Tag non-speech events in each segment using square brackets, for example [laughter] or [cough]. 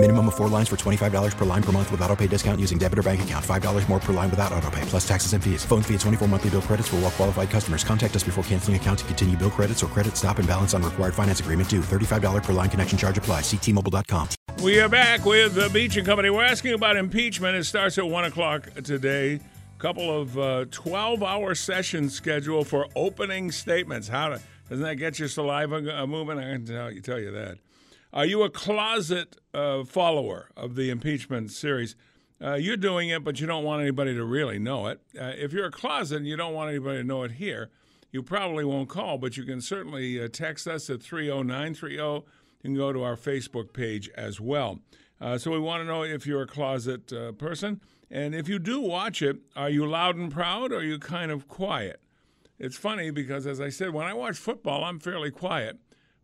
Minimum of four lines for $25 per line per month with auto pay discount using debit or bank account. $5 more per line without auto pay, plus taxes and fees. Phone fee at 24 monthly bill credits for all well qualified customers. Contact us before canceling account to continue bill credits or credit stop and balance on required finance agreement due. $35 per line connection charge apply. Ctmobile.com. We are back with the Beach and Company. We're asking about impeachment. It starts at 1 o'clock today. Couple of uh, 12 hour sessions scheduled for opening statements. How to, doesn't that get your saliva uh, moving? I can tell you, tell you that. Are you a closet uh, follower of the impeachment series? Uh, you're doing it, but you don't want anybody to really know it. Uh, if you're a closet and you don't want anybody to know it here, you probably won't call, but you can certainly uh, text us at 30930. You can go to our Facebook page as well. Uh, so we want to know if you're a closet uh, person. And if you do watch it, are you loud and proud or are you kind of quiet? It's funny because, as I said, when I watch football, I'm fairly quiet.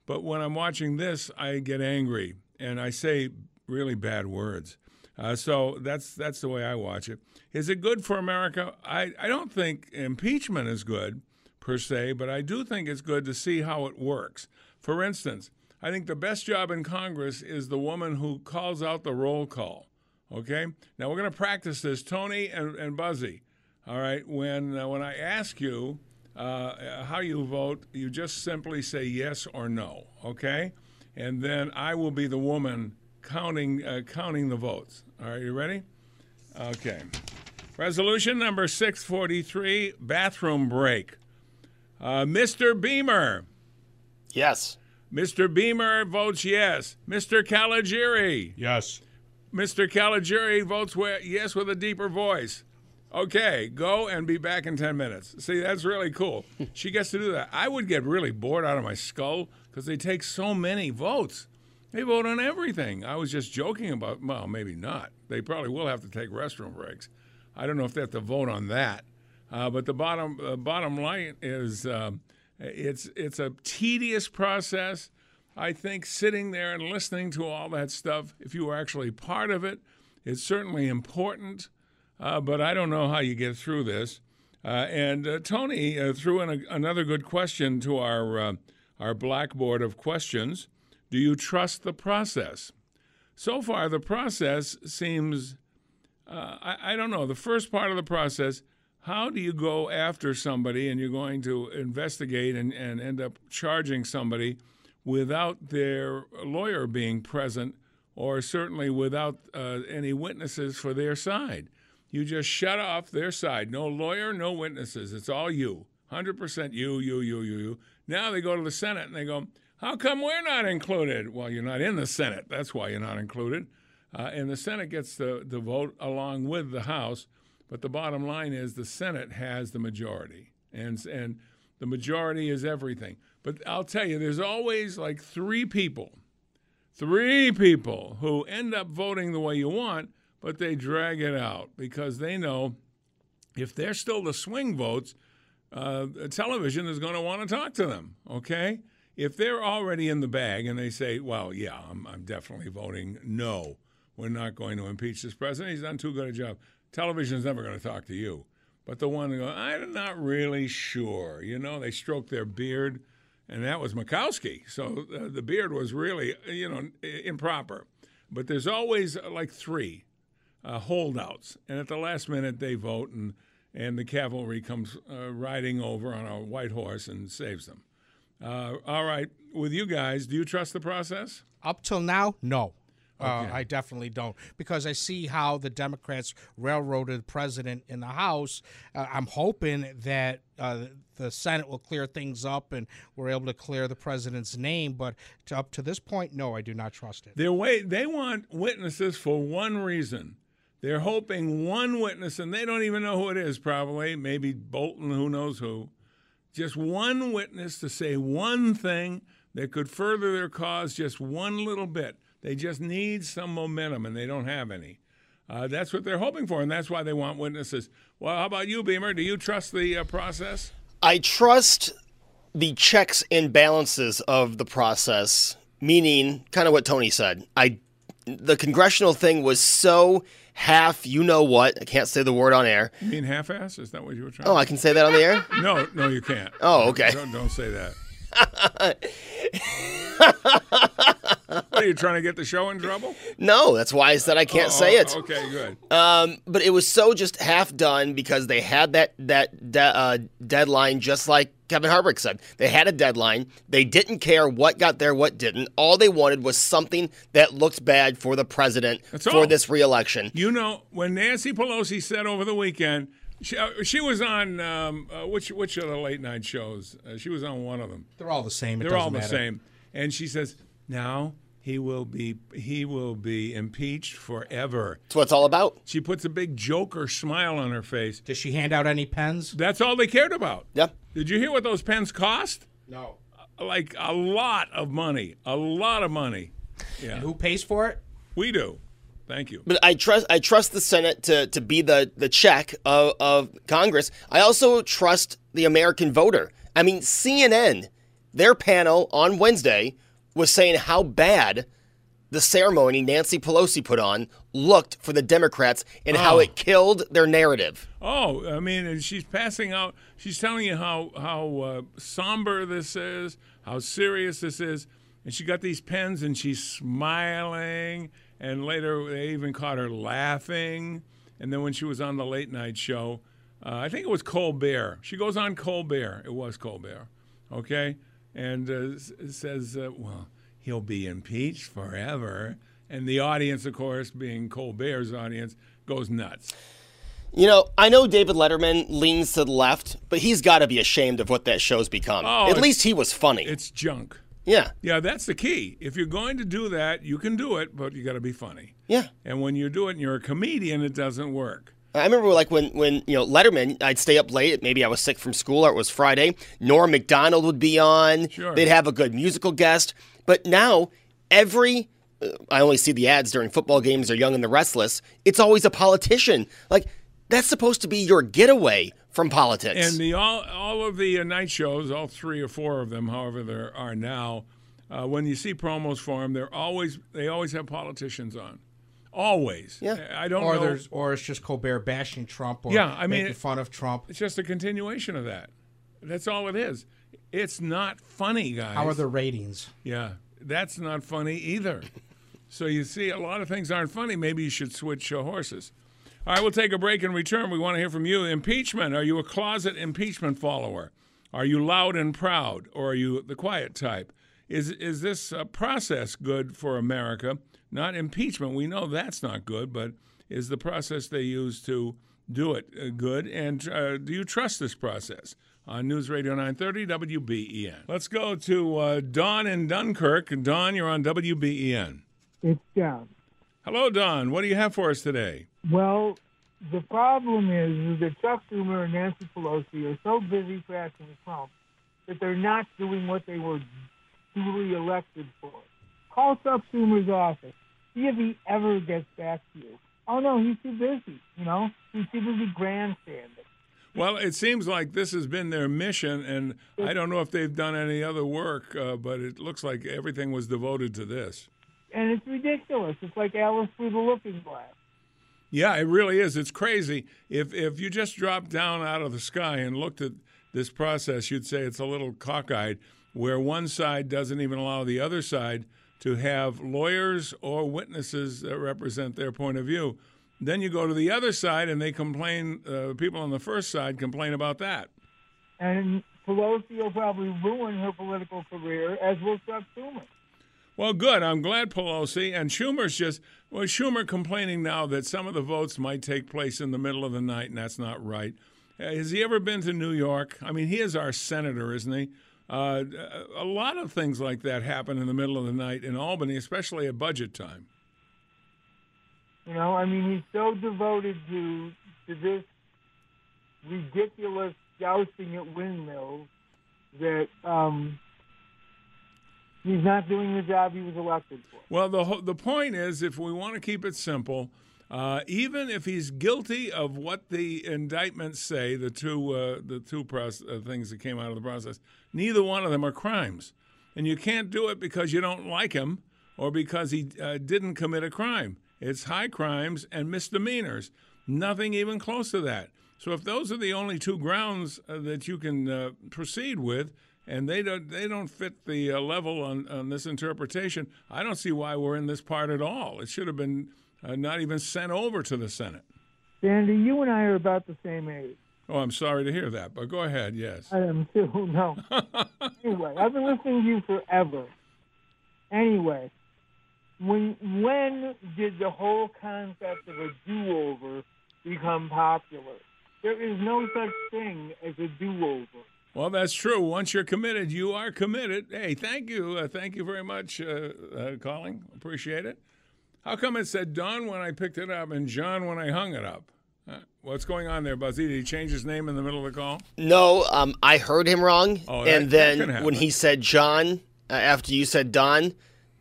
But when I'm watching this, I get angry and I say really bad words. Uh, so that's that's the way I watch it. Is it good for America? I, I don't think impeachment is good per se, but I do think it's good to see how it works. For instance, I think the best job in Congress is the woman who calls out the roll call. Okay? Now we're going to practice this, Tony and, and Buzzy. All right? When, uh, when I ask you, uh, how you vote, you just simply say yes or no, okay? And then I will be the woman counting uh, counting the votes. All right, you ready? Okay. Resolution number 643 bathroom break. Uh, Mr. Beamer. Yes. Mr. Beamer votes yes. Mr. Caligiuri. Yes. Mr. Caligiuri votes yes with a deeper voice. Okay, go and be back in 10 minutes. See, that's really cool. [laughs] she gets to do that. I would get really bored out of my skull because they take so many votes. They vote on everything. I was just joking about, well, maybe not. They probably will have to take restroom breaks. I don't know if they have to vote on that. Uh, but the bottom uh, bottom line is um, it's it's a tedious process. I think sitting there and listening to all that stuff, if you were actually part of it, it's certainly important. Uh, but I don't know how you get through this. Uh, and uh, Tony uh, threw in a, another good question to our uh, our blackboard of questions. Do you trust the process? So far, the process seems. I, I don't know. The first part of the process, how do you go after somebody and you're going to investigate and, and end up charging somebody without their lawyer being present or certainly without uh, any witnesses for their side? You just shut off their side. No lawyer, no witnesses. It's all you. 100% you, you, you, you, you. Now they go to the Senate and they go, How come we're not included? Well, you're not in the Senate. That's why you're not included. Uh, and the Senate gets the, the vote along with the House. But the bottom line is the Senate has the majority. And, and the majority is everything. But I'll tell you, there's always like three people, three people who end up voting the way you want but they drag it out because they know if they're still the swing votes, uh, television is going to want to talk to them. Okay, if they're already in the bag and they say, "Well, yeah, I'm, I'm definitely voting no, we're not going to impeach this president. He's done too good a job." Television is never going to talk to you. But the one go, I'm not really sure. You know, they stroke their beard, and that was Murkowski. So uh, the beard was really, you know, improper. But there's always uh, like three uh, holdouts, and at the last minute they vote, and and the cavalry comes uh, riding over on a white horse and saves them. Uh, all right, with you guys, do you trust the process? Up till now, no. Uh, Okay. I definitely don't because I see how the Democrats railroaded the president in the House. Uh, I'm hoping that uh, the Senate will clear things up and we're able to clear the president's name. But to, up to this point, no, I do not trust it. They wait. They want witnesses for one reason. They're hoping one witness, and they don't even know who it is. Probably, maybe Bolton. Who knows who? Just one witness to say one thing that could further their cause just one little bit. They just need some momentum, and they don't have any. Uh, that's what they're hoping for, and that's why they want witnesses. Well, how about you, Beamer? Do you trust the uh, process? I trust the checks and balances of the process, meaning kind of what Tony said. I the congressional thing was so half. You know what? I can't say the word on air. You mean half-ass? Is that what you were trying? Oh, I can say that on the air. [laughs] no, no, you can't. Oh, okay. Don't, don't say that. [laughs] what, are you trying to get the show in trouble? No, that's why I said I can't Oh, say it. Okay, good. Um, but it was so just half done because they had that that de- uh, deadline, just like Kevin Harvick said. They had a deadline. They didn't care what got there, what didn't. All they wanted was something that looked bad for the president That's for all. this reelection. You know, when Nancy Pelosi said over the weekend, she, uh, she was on um, uh, which which of the late night shows? Uh, she was on one of them. They're all the same. It They're all the matter. same. And she says, "Now he will be he will be impeached forever." That's what it's all about. She puts a big Joker smile on her face. Does she hand out any pens? That's all they cared about. Yep. Did you hear what those pens cost? No. Uh, like a lot of money. A lot of money. Yeah. Who pays for it? We do. Thank you. But I trust I trust the Senate to, to be the, the check of, of Congress. I also trust the American voter. I mean, CNN, their panel on Wednesday was saying how bad the ceremony Nancy Pelosi put on looked for the Democrats and how Oh. it killed their narrative. Oh, I mean, and she's passing out. She's telling you how how uh, somber this is, how serious this is, and she got these pens, and she's smiling. And later, they even caught her laughing. And then when she was on the late night show, uh, I think it was Colbert. She goes on Colbert. It was Colbert, okay, and uh, says, uh, "Well, he'll be impeached forever." And the audience, of course, being Colbert's audience, goes nuts. You know, I know David Letterman leans to the left, but he's got to be ashamed of what that show's become. Oh, At least he was funny. It's junk. Yeah, Yeah, that's the key. If you're going to do that, you can do it, but you got to be funny. yeah. And when you do it and you're a comedian, it doesn't work. I remember like when when you know Letterman, I'd stay up late. Maybe I was sick from school or it was Friday. Norm Macdonald would be on. Sure. They'd have a good musical guest. But now every uh, I only see the ads during football games or Young and the Restless. It's always a politician. Like that's supposed to be your getaway from politics. And the all all of the uh, night shows, all three or four of them, however there are now, uh, when you see promos for them, they're always they always have politicians on, always. Yeah. I don't Or know. there's or it's just Colbert bashing Trump or Yeah, I mean, making it- fun of Trump. It's just a continuation of that. That's all it is. It's not funny, guys. How are the ratings? Yeah, that's not funny either. [laughs] so you see, a lot of things aren't funny. Maybe you should switch uh, horses. All right, we'll take a break and return. We want to hear from you. Impeachment. Are you a closet impeachment follower? Are you loud and proud, or are you the quiet type? Is is this uh, process good for America? Not impeachment. We know that's not good, but is the process they use to do it uh, good? And uh, do you trust this process? On News Radio 930 WBEN. Let's go to uh, Dawn in Dunkirk. Dawn, you're on WBEN. It's down. Hello, Dawn. What do you have for us today? Well, the problem is, is that Chuck Schumer and Nancy Pelosi are so busy trashing Trump that they're not doing what they were duly elected for. Call Chuck Schumer's office. See if he ever gets back to you. Oh no, he's too busy. You know, he's too busy grandstanding. Well, it seems like this has been their mission, and I don't know if they've done any other work, uh, but it looks like everything was devoted to this. And it's ridiculous. It's like Alice through the looking glass. Yeah, it really is. It's crazy. If if you just dropped down out of the sky and looked at this process, you'd say it's a little cockeyed, where one side doesn't even allow the other side to have lawyers or witnesses that represent their point of view. Then you go to the other side, and they complain. Uh, people on the first side complain about that. And Pelosi will probably ruin her political career, as will Chuck Schumer. Well, good. I'm glad Pelosi and Schumer's just well, Schumer complaining now that some of the votes might take place in the middle of the night, and that's not right. Uh, has he ever been to New York? I mean, he is our senator, isn't he? Uh, a lot of things like that happen in the middle of the night in Albany, especially at budget time. You know, I mean, he's so devoted to to this ridiculous jousting at windmills that um, he's not doing the job he was elected for. Well, the the point is, if we want to keep it simple, uh, even if he's guilty of what the indictments say, the two uh, the two proce- uh, things that came out of the process, neither one of them are crimes, and you can't do it because you don't like him or because he uh, didn't commit a crime. It's high crimes and misdemeanors. Nothing even close to that. So if those are the only two grounds uh, that you can uh, proceed with, and they don't they don't fit the level on, on this interpretation, I don't see why we're in this part at all. It should have been uh, not even sent over to the Senate. Sandy, you and I are about the same age. Oh, I'm sorry to hear that, but go ahead. Yes. I am too. [laughs] No. anyway, I've been listening to you forever. Anyway, when when did the whole concept of a do-over become popular? There is no such thing as a do-over. Well, that's true. Once you're committed, you are committed. Hey, thank you. Uh, thank you very much, uh, uh, calling. Appreciate it. How come it said Don when I picked it up and John when I hung it up? Uh, what's going on there, Buzzy? Did he change his name in the middle of the call? No, um, I heard him wrong, Oh, that- and then when he said John uh, after you said Don,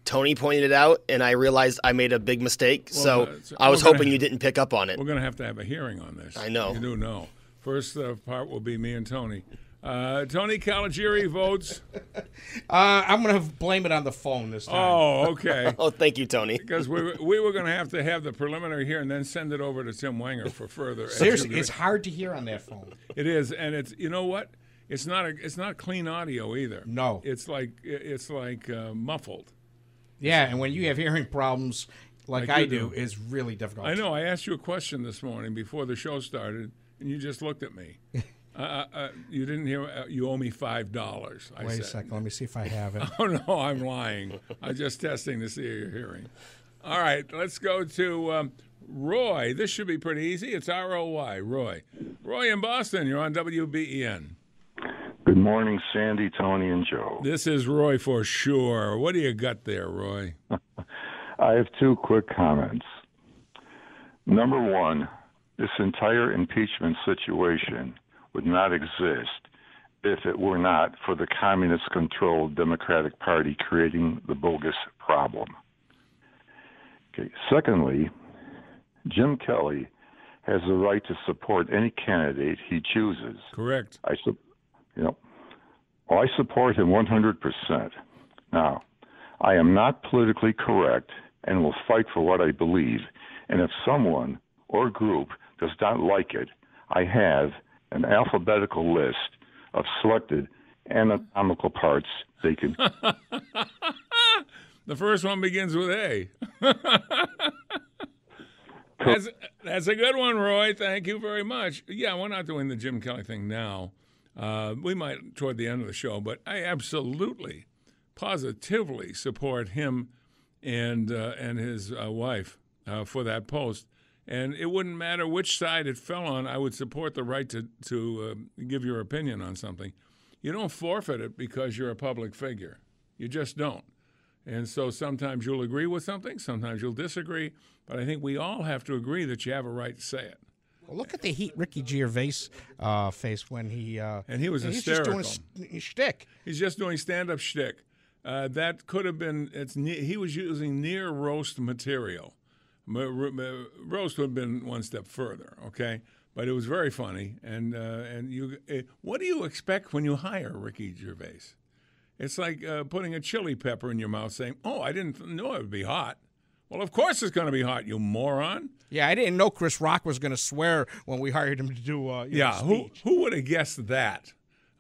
Tony pointed it out, and I realized I made a big mistake. Well, so that's- I was hoping you didn't pick up on it. We're going to have to have a hearing on this. I know. You do know. First uh, part will be me and Tony. Uh, Tony Caligiuri votes. [laughs] Uh, I'm going to blame it on the phone this time. Oh, okay. [laughs] Oh, thank you, Tony. Because we, were- we were going to have to have the preliminary here and then send it over to Tim Wenger for further. Seriously, it's hard to hear on that phone. It is, and it's you know what? It's not a, it's not clean audio either. No. it's like it's like uh, muffled. Yeah, and when you have hearing problems like, Like I do, do. it's really difficult. I know. I asked you a question this morning before the show started, and you just looked at me. [laughs] uh, uh, uh, you didn't hear. Uh, you owe me five dollars. Wait said. a second. Let me see if I have it. [laughs] Oh no, I'm lying. I'm just testing to see if you're hearing. All right, let's go to um, Roy. This should be pretty easy. It's R O Y. Roy. Roy in Boston. You're on WBEN. Good morning, Sandy, Tony, and Joe. This is Roy for sure. What do you got there, Roy? [laughs] I have two quick comments. Number one, this entire impeachment situation would not exist if it were not for the communist controlled Democratic Party creating the bogus problem. Okay. Secondly, Jim Kelly has the right to support any candidate he chooses. Correct. I su- you know, well, I support him 100%. Now, I am not politically correct and will fight for what I believe. And if someone or group does not like it, I have an alphabetical list of selected anatomical parts they can. [laughs] The first one begins with A. that's, that's a good one, Roy. Thank you very much. Yeah, we're not doing the Jim Kelly thing now. Uh, we might toward the end of the show, but I absolutely, positively support him and uh, and his uh, wife uh, for that post. And it wouldn't matter which side it fell on. I would support the right to to uh, give your opinion on something. You don't forfeit it because you're a public figure. You just don't. And so sometimes you'll agree with something, sometimes you'll disagree, but I think we all have to agree that you have a right to say it. Well, look at the heat Ricky Gervais uh, face when he uh, And he was he's just doing hysterical. shtick. He's just doing stand-up shtick. Uh, that could have been. It's ne- he was using near roast material. M- r- m- roast would have been one step further. Okay, but it was very funny. And uh, and you, uh, what do you expect when you hire Ricky Gervais? It's like uh, putting a chili pepper in your mouth, saying, "Oh, I didn't know it would be hot." Well, of course it's going to be hot, you moron. Yeah, I didn't know Chris Rock was going to swear when we hired him to do. Uh, you know, Yeah, who who would have guessed that?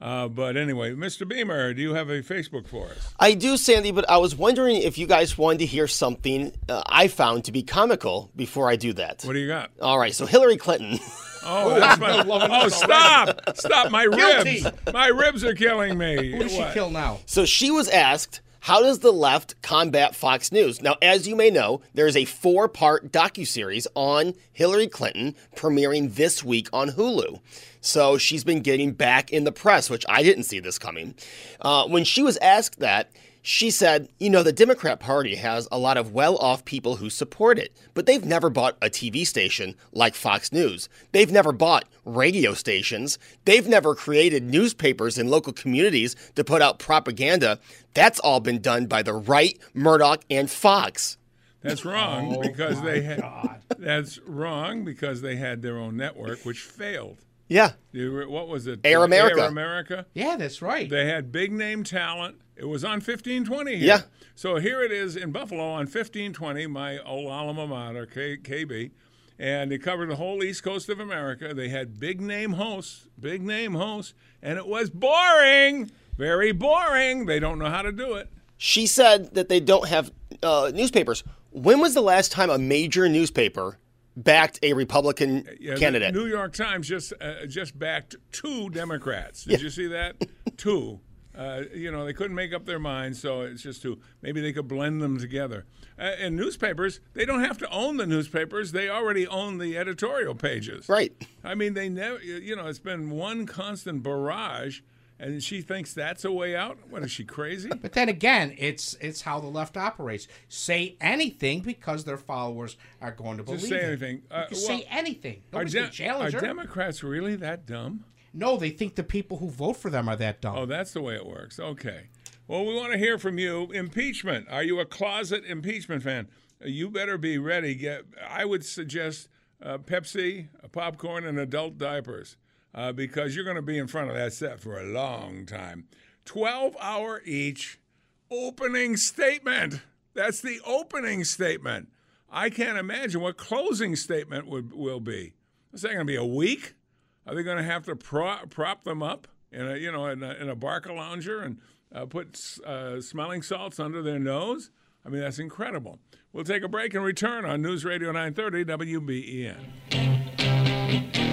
Uh, but anyway, Mr. Beamer, do you have a Facebook for us? I do, Sandy, but I was wondering if you guys wanted to hear something uh, I found to be comical before I do that. What do you got? All right, so Hillary Clinton. Oh, [laughs] that's my, oh stop! Stop! My Guilty. ribs! My ribs are killing me. Who does she What? kill now? So she was asked, how does the left combat Fox News? Now, as you may know, there is a four-part docuseries on Hillary Clinton premiering this week on Hulu. So she's been getting back in the press, which I didn't see this coming. Uh, when she was asked that, she said, You know, the Democrat Party has a lot of well off people who support it, but they've never bought a TV station like Fox News. They've never bought radio stations. They've never created newspapers in local communities to put out propaganda. That's all been done by the right, Murdoch, and Fox. That's oh wrong because they had. That's wrong because they had their own network, which failed. Yeah. You What was it? Air America. Air America. Yeah, that's right. They had big name talent, It was on 1520 here. Yeah. So here it is in Buffalo on 1520, my old alma mater, K- KB, and it covered the whole east coast of America. They had big name hosts, big name hosts, and it was boring, very boring. They don't know how to do it. She said that they don't have uh, newspapers. When was the last time a major newspaper backed a Republican Yeah, candidate? New York Times just uh, just backed two Democrats. Did you see that? two. Uh, you know, they couldn't make up their minds, so it's just to Maybe they could blend them together. Uh, and newspapers, they don't have to own the newspapers; they already own the editorial pages. Right. I mean, they never. You know, it's been one constant barrage, and she thinks that's a way out. What is she crazy? But then again, it's it's how the left operates. Say anything because their followers are going to believe Just say it. anything. Uh, You can well, say anything. Are, Nobody's De- gonna challenge are. Democrats really that dumb? No, they think the people who vote for them are that dumb. Oh, that's the way it works. Okay. Well, we want to hear from you. Impeachment. Are you a closet impeachment fan? You better be ready. Get. I would suggest uh, Pepsi, popcorn, and adult diapers uh, because you're going to be in front of that set for a long time. Twelve hour each opening statement. That's the opening statement. I can't imagine what closing statement would will be. Is that going to be a week? Are they going to have to prop, prop them up in a you know in a, in a Barcalounger and uh, put uh, smelling salts under their nose? I mean that's incredible. We'll take a break and return on News Radio 930 WBEN.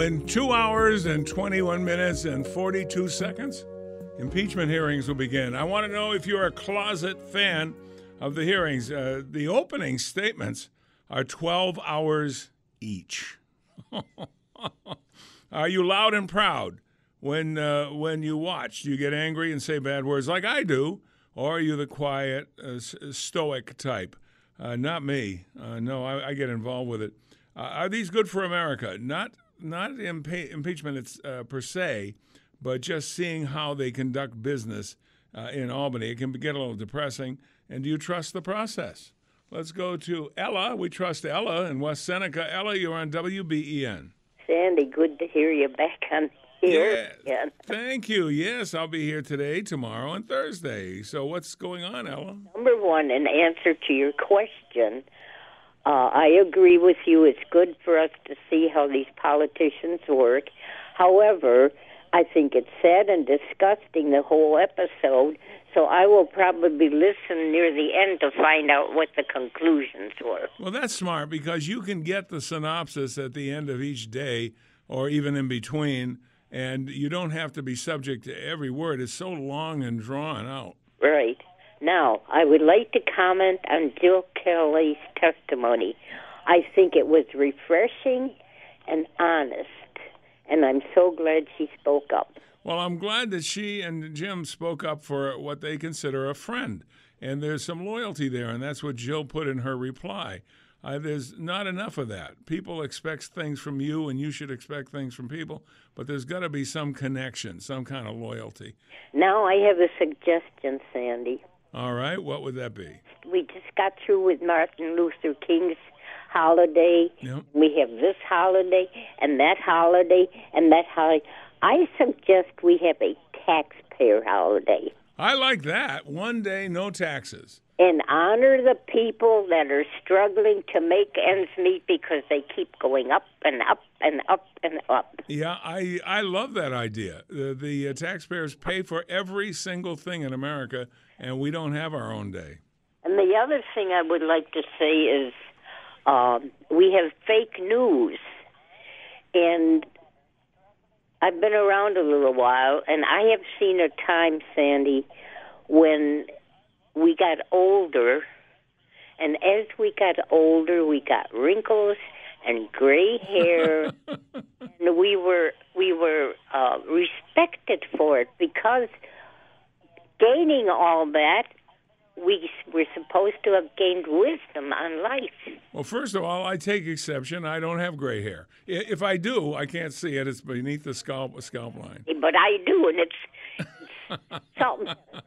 In two hours and 21 minutes and 42 seconds, impeachment hearings will begin. I want to know if you're a closet fan of the hearings. Uh, the opening statements are 12 hours each. [laughs] are you loud and proud when, uh, when you watch? Do you get angry and say bad words like I do? Or are you the quiet, uh, stoic type? Uh, not me. Uh, no, I, I get involved with it. Uh, are these good for America? Not not impe- impeachment it's, uh, per se, but just seeing how they conduct business uh, in Albany. It can get a little depressing. And do you trust the process? Let's go to Ella. We trust Ella in West Seneca. Ella, you're on WBEN. Sandy, good to hear you back on here again. [laughs] Thank you. Yes, I'll be here today, tomorrow, and Thursday. So what's going on, Ella? Number one, in answer to your question, uh, I agree with you. It's good for us to see how these politicians work. However, I think it's sad and disgusting, the whole episode. So I will probably listen near the end to find out what the conclusions were. Well, that's smart because you can get the synopsis at the end of each day or even in between, and you don't have to be subject to every word. It's so long and drawn out. Right. Now, I would like to comment on Jill Kelly's testimony. I think it was refreshing and honest, and I'm so glad she spoke up. Well, I'm glad that she and Jim spoke up for what they consider a friend. And there's some loyalty there, and that's what Jill put in her reply. Uh, there's not enough of that. People expect things from you, and you should expect things from people. But there's got to be some connection, some kind of loyalty. Now I have a suggestion, Sandy. All right, what would that be? We just got through with Martin Luther King's holiday. Yep. We have this holiday and that holiday and that holiday. I suggest we have a taxpayer holiday I like that. One day, no taxes. And honor the people that are struggling to make ends meet because they keep going up and up and up and up. Yeah, I I love that idea. The, the uh, taxpayers pay for every single thing in America, and we don't have our own day. And the other thing I would like to say is um, we have fake news. And I've been around a little while, and I have seen a time, Sandy, when we got older. And as we got older, we got wrinkles and gray hair, [laughs] and we were we were uh, respected for it because gaining all that, we were supposed to have gained wisdom on life. Well, first of all, I take exception. I don't have gray hair. If I do, I can't see it. It's beneath the scalp scalp line. But I do, and it's, it's something. [laughs]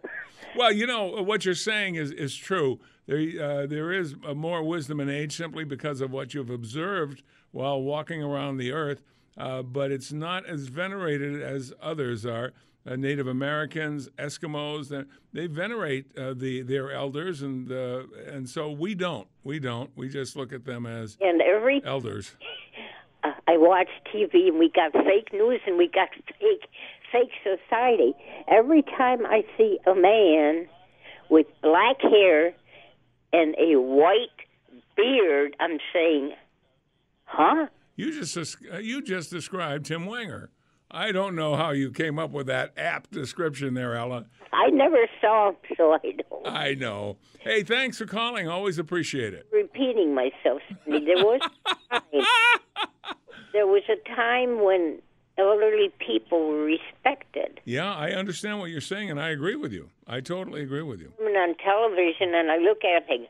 Well, you know what you're saying is is true. There uh, there is uh, more wisdom in age simply because of what you've observed while walking around the earth, uh, but it's not as venerated as others are. Uh, Native Americans, Eskimos, they, they venerate uh, the their elders, and uh, and so we don't. We don't. We just look at them as And every elders. [laughs] uh, I watch TV, and we got fake news, and we got fake fake society. Every time I see a man with black hair and a white beard, I'm saying, "Huh?" You just uh, you just described Tim Wenger. I don't know how you came up with that apt description there, Ella. I never saw him, so I don't. I know. Hey, thanks for calling. Always appreciate it. repeating myself. There was a time, there was a time when elderly people were respected. Yeah, I understand what you're saying, and I agree with you. I totally agree with you. I'm on television and I look at it,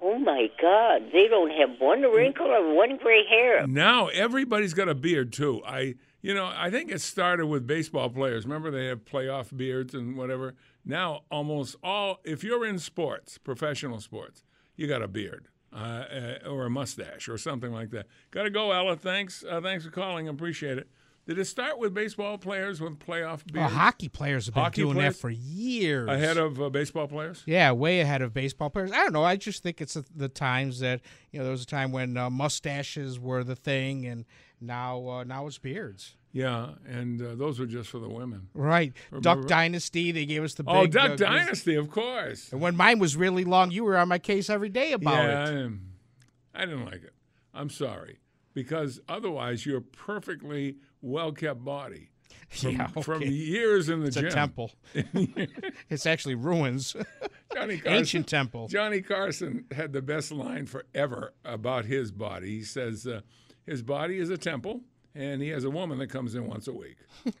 oh my God, they don't have one wrinkle or one gray hair. Now everybody's got a beard too. I, you know, I think it started with baseball players. Remember they have playoff beards and whatever. Now almost all, if you're in sports, professional sports, you got a beard. Uh, uh, or a mustache or something like that. Got to go, Ella. Thanks. Uh, thanks for calling. Appreciate it. Did it start with baseball players with playoff Oh, beards? hockey players have been Hockey doing players? that for years. Ahead of uh, baseball players? Yeah, way ahead of baseball players. I don't know. I just think it's the times that you know there was a time when uh, mustaches were the thing, and now uh, now it's beards. Yeah, and uh, those were just for the women. Right, Remember- Duck Dynasty. They gave us the big. Oh, Duck uh, Dynasty, of course. And when mine was really long, you were on my case every day about yeah, it. I, I didn't like it. I'm sorry. Because otherwise, you're perfectly well kept body. From, Yeah, from years in the It's gym. a temple. [laughs] it's actually ruins. Johnny [laughs] Carson, Ancient temple. Johnny Carson had the best line forever about his body. He says, uh, his body is a temple, and he has a woman that comes in once a week. [laughs]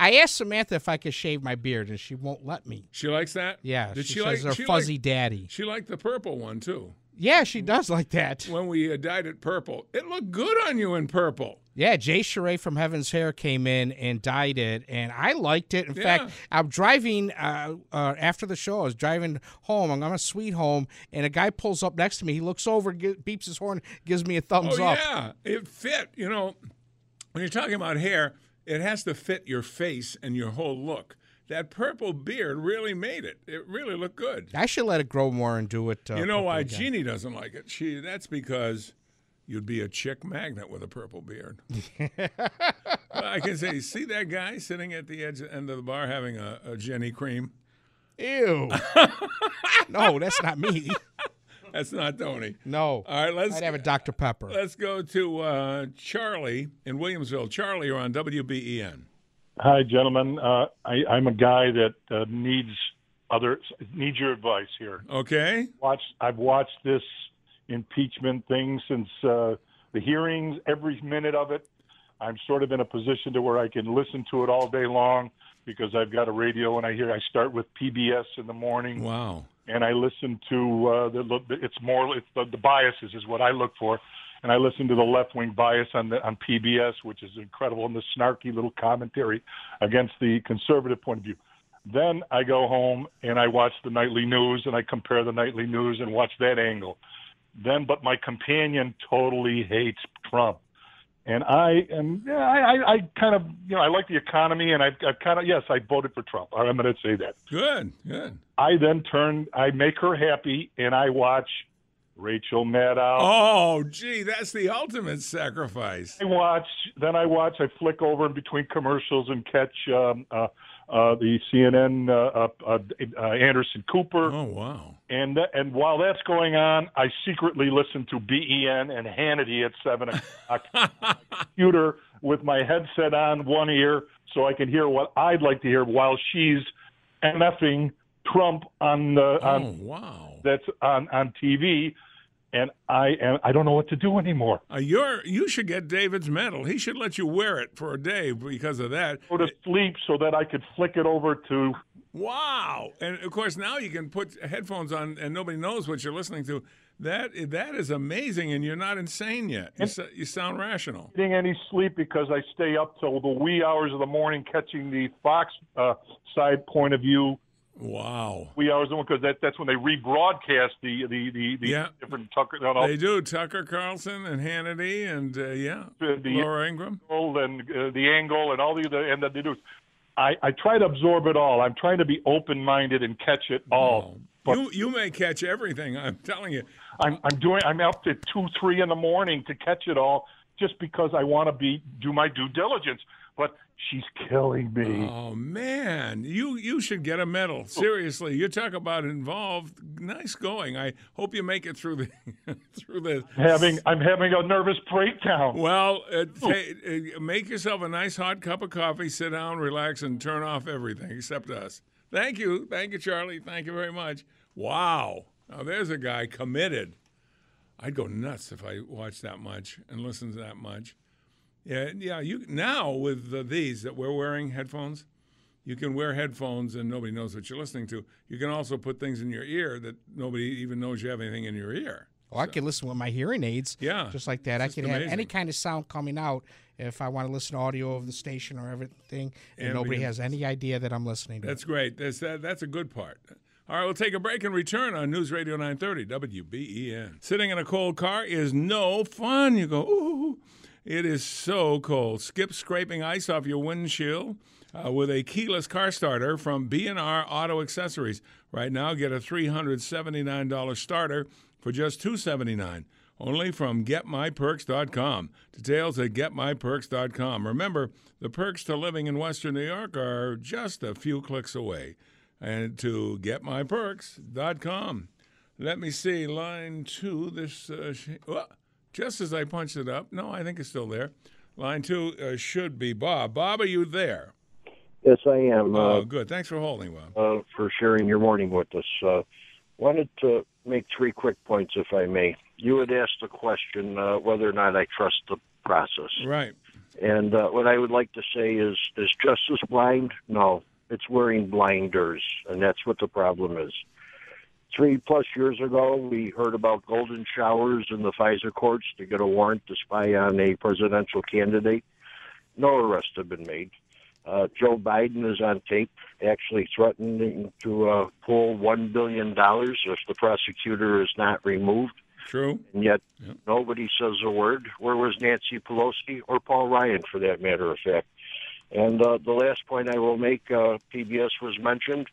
I asked Samantha if I could shave my beard, and she won't let me. She likes that? Yeah, Did she, she says like- her she fuzzy liked- daddy. She liked the purple one, too. Yeah, she does like that. When we uh, dyed it purple, it looked good on you in purple. Yeah, Jay Sheree from Heaven's Hair came in and dyed it, and I liked it. In Yeah. fact, I'm driving uh, uh, after the show. I was driving home. I'm on a sweet home, and a guy pulls up next to me. He looks over, beeps his horn, gives me a thumbs oh, up. yeah. It fit. You know, when you're talking about hair, it has to fit your face and your whole look. That purple beard really made it. It really looked good. I should let it grow more and do it. Uh, you know why again. Jeannie doesn't like it? She that's because you'd be a chick magnet with a purple beard. [laughs] I can say, see that guy sitting at the edge end of the bar having a, a Genny Cream? Ew. [laughs] no, that's not me. [laughs] That's not Tony. No. All right, let's I'd have a Dr. Pepper. let's go to uh, Charlie in Williamsville. Charlie, you're on WBEN. Hi, gentlemen. Uh, I, I'm a guy that uh, needs other needs your advice here. Okay. Watch. I've watched this impeachment thing since uh, the hearings, every minute of it. I'm sort of in a position to where I can listen to it all day long because I've got a radio and I hear. I start with PBS in the morning. Wow. and I listen to uh, the. It's more. It's the, the biases is what I look for, and I listen to the left wing bias on the on PBS, which is incredible, and the snarky little commentary against the conservative point of view. Then I go home and I watch the nightly news and I compare the nightly news and watch that angle. Then, but my companion totally hates Trump and I am, yeah, I, I kind of, you know, I like the economy, and I've, I've kind of, yes, I voted for Trump. I'm going to say that. Good, good. I then turn, I make her happy, and I watch Rachel Maddow. Oh, gee, that's the ultimate sacrifice. I watch, then I watch, I flick over in between commercials and catch um, uh, uh, the CNN uh, uh, uh, Anderson Cooper. Oh wow! And th- and while that's going on, I secretly listen to BEN and Hannity at seven o'clock. [laughs] computer with my headset on one ear, so I can hear what I'd like to hear while she's mfing Trump on the on oh, wow. that's on on TV and I am I don't know what to do anymore. Uh, you're you should get David's medal. He should let you wear it for a day because of that. Go to sleep so that I could flick it over to. Wow! And of course now you can put headphones on and nobody knows what you're listening to. That that is amazing, and you're not insane yet. You, so, you sound rational. Getting any sleep because I stay up till the wee hours of the morning catching the Fox uh, side point of view Wow. We hours because that that's when they rebroadcast the the the, the yeah. different Tucker. No, no. They do Tucker Carlson and Hannity and uh, yeah, the, the Laura Ingraham and uh, the angle and all the other and the, the news. I I try to absorb it all. I'm trying to be open minded and catch it all. But you you may catch everything. I'm telling you. I'm I'm doing. I'm up to two three in the morning to catch it all just because I want to be do my due diligence. But she's killing me. Oh man, you you should get a medal. Seriously, you talk about involved. Nice going. I hope you make it through the [laughs] through the. Having I'm having a nervous breakdown. Well, uh, t- uh, make yourself a nice hot cup of coffee. Sit down, relax, and turn off everything except us. Thank you, thank you, Charlie. Thank you very much. Wow, now there's a guy committed. I'd go nuts if I watched that much and listened to that much. Yeah, yeah. You now with the, these that we're wearing headphones, you can wear headphones and nobody knows what you're listening to. You can also put things in your ear that nobody even knows you have anything in your ear. Oh, so. I can listen with my hearing aids. Yeah, just like that. I can amazing. have any kind of sound coming out if I want to listen to audio of the station or everything, and, and nobody has any idea that I'm listening. To it. That's great. That's that, that's a good part. All right, we'll take a break and return on News Radio 930 WBEN. Sitting in a cold car is no fun. You go, ooh. It is so cold. Skip scraping ice off your windshield uh, with a keyless car starter from B&R Auto Accessories. Right now, get a $379 starter for just $279 only from getmyperks.com. Details at getmyperks.com. Remember, the perks to living in Western New York are just a few clicks away. And to getmyperks.com. Let me see, line two. This uh, just as I punched it up. No, I think it's still there. Line two uh, should be Bob. Bob, are you there? Yes, I am. Oh, uh, good. Thanks for holding, Bob. Uh, for sharing your morning with us. Uh, wanted to make three quick points, if I may. You had asked the question uh, whether or not I trust the process. Right. And uh, what I would like to say is, is justice blind? No, it's wearing blinders, and that's what the problem is. Three plus years ago, we heard about golden showers in the FISA courts to get a warrant to spy on a presidential candidate. No arrests have been made. Uh, Joe Biden is on tape actually threatening to uh, pull $1 billion if the prosecutor is not removed. True. And yet yep. nobody says a word. Where was Nancy Pelosi or Paul Ryan, for that matter of fact? And uh, the last point I will make uh, PBS was mentioned.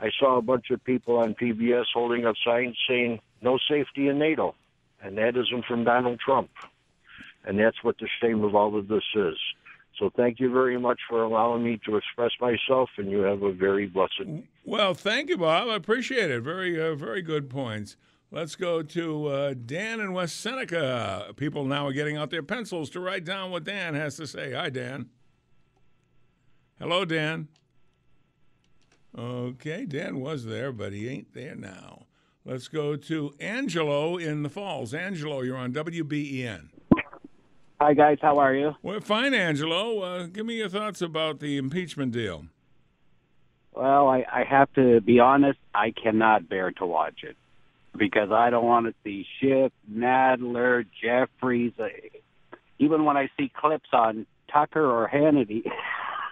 I saw a bunch of people on PBS holding up signs saying "No safety in NATO," and that isn't from Donald Trump. And that's what the shame of all of this is. So thank you very much for allowing me to express myself, and you have a very blessed. Well, thank you, Bob. I appreciate it. Very, uh, very good points. Let's go to uh, Dan in West Seneca. People now are getting out their pencils to write down what Dan has to say. Hi, Dan. Hello, Dan. Okay, Dan was there, but he ain't there now. Let's go to Angelo in the Falls. Angelo, you're on WBEN. Hi, guys. How are you? Well, fine, Angelo. Uh, give me your thoughts about the impeachment deal. Well, I, I have to be honest. I cannot bear to watch it because I don't want to see Schiff, Nadler, Jeffries. Uh, even when I see clips on Tucker or Hannity,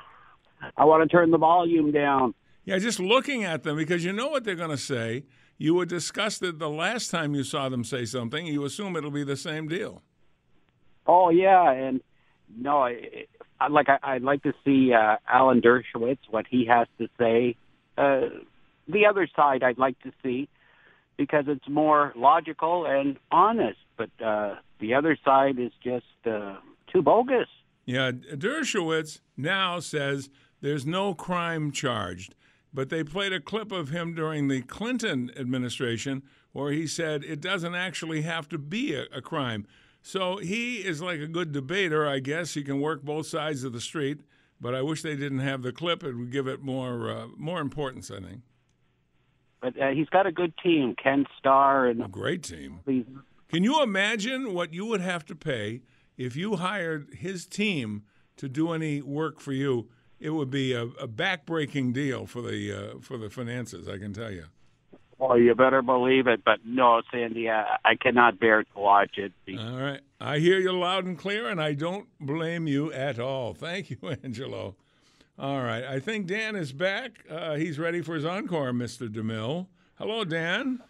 [laughs] I want to turn the volume down. Yeah, just looking at them because you know what they're going to say. You were disgusted the last time you saw them say something. You assume it'll be the same deal. Oh yeah, and no, I, I like I, I'd like to see uh, Alan Dershowitz what he has to say. Uh, the other side I'd like to see because it's more logical and honest. But uh, the other side is just uh, too bogus. Yeah, Dershowitz now says there's no crime charged. But they played a clip of him during the Clinton administration where he said it doesn't actually have to be a, a crime. So he is like a good debater, I guess. He can work both sides of the street. But I wish they didn't have the clip. It would give it more uh, more importance, I think. But uh, he's got a good team, Ken Starr, and a great team. Can you imagine what you would have to pay if you hired his team to do any work for you? It would be a, a backbreaking deal for the uh, for the finances. I can tell you. Well, you better believe it. But no, Sandy, I, I cannot bear to watch it. All right, I hear you loud and clear, and I don't blame you at all. Thank you, [laughs] Angelo. All right, I think Dan is back. Uh, he's ready for his encore, Mr. DeMille. Hello, Dan.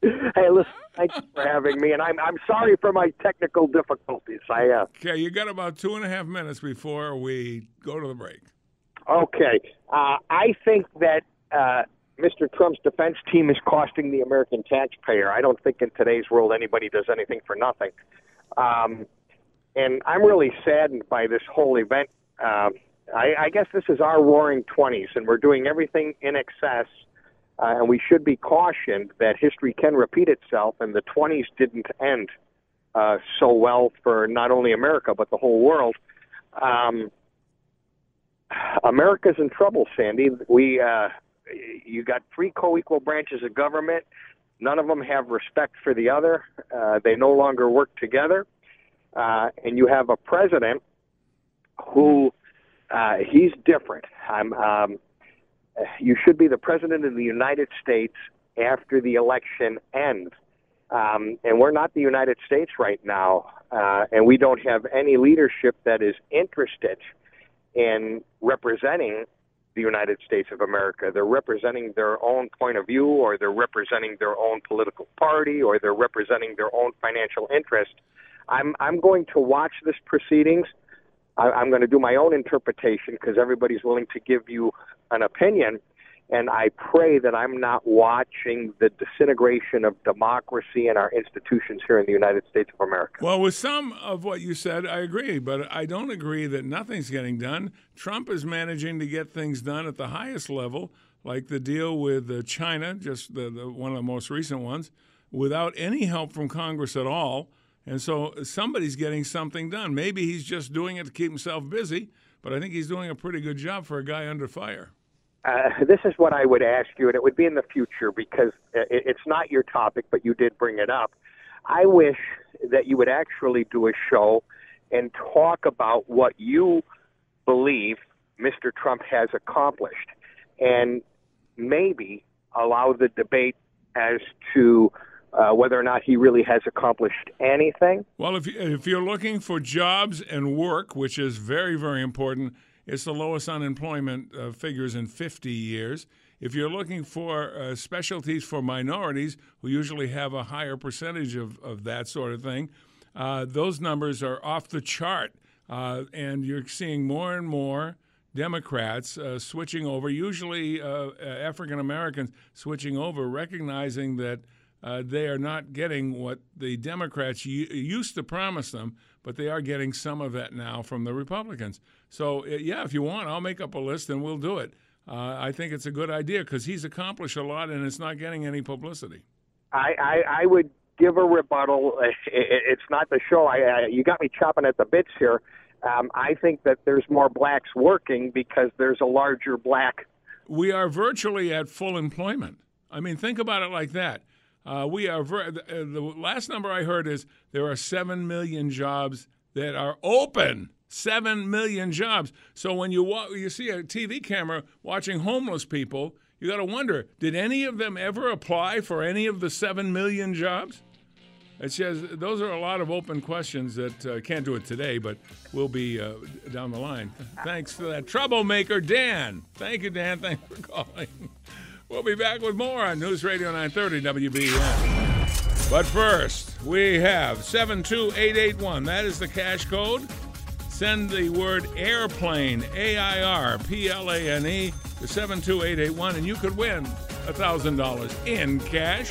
Hey, listen, thanks for having me, and I'm I'm sorry for my technical difficulties. I uh, okay, you got about two and a half minutes before we go to the break. Okay, uh, I think that uh, Mr. Trump's defense team is costing the American taxpayer. I don't think in today's world anybody does anything for nothing, um, and I'm really saddened by this whole event. Um, I, I guess this is our roaring 20s, and we're doing everything in excess. Uh, and we should be cautioned that history can repeat itself, and the 20s didn't end uh, so well for not only America but the whole world. Um, America's in trouble, Sandy. We, uh, you got three co-equal branches of government. None of them have respect for the other. Uh, they no longer work together, uh, and you have a president who uh, he's different. I'm, um, you should be the president of the United States after the election ends. Um, and we're not the United States right now, uh, and we don't have any leadership that is interested in representing the United States of America. They're representing their own point of view, or they're representing their own political party, or they're representing their own financial interest. I'm I'm going to watch this proceedings. I, I'm going to do my own interpretation because everybody's willing to give you an opinion. And I pray that I'm not watching the disintegration of democracy and our institutions here in the United States of America. Well, with some of what you said, I agree, but I don't agree that nothing's getting done. Trump is managing to get things done at the highest level, like the deal with uh, China, just the, the, one of the most recent ones, without any help from Congress at all. And so somebody's getting something done. Maybe he's just doing it to keep himself busy, but I think he's doing a pretty good job for a guy under fire. Uh, [laughs] this is what I would ask you, and it would be in the future because it, it's not your topic, but you did bring it up. I wish that you would actually do a show and talk about what you believe Mr. Trump has accomplished, and maybe allow the debate as to uh, whether or not he really has accomplished anything. Well, if, if you're looking for jobs and work, which is very, very important, it's the lowest unemployment uh, figures in 50 years. If you're looking for uh, specialties for minorities, who usually have a higher percentage of, of that sort of thing, uh, those numbers are off the chart. Uh, and you're seeing more and more Democrats uh, switching over, usually uh, African Americans switching over, recognizing that uh, they are not getting what the Democrats used to promise them, but they are getting some of that now from the Republicans. So, uh, yeah, if you want, I'll make up a list and we'll do it. Uh, I think it's a good idea because he's accomplished a lot and it's not getting any publicity. I, I, I would give a rebuttal. [laughs] It's not the show. I, I, you got me chopping at the bits here. Um, I think that there's more blacks working because there's a larger black. We are virtually at full employment. I mean, think about it like that. Uh, we are ver- the, uh, the last number I heard is there are seven million jobs that are open. Seven million jobs. So when you wa- you see a TV camera watching homeless people, you got to wonder: Did any of them ever apply for any of the seven million jobs? It says those are a lot of open questions that uh, can't do it today, but will be uh, down the line. Thanks for that troublemaker, Dan. Thank you, Dan. Thanks for calling. We'll be back with more on News Radio 930 WBEN. But first, we have 72881. That is the cash code. Send the word airplane, A I R P L A N E, to 72881, and you could win $1,000 in cash.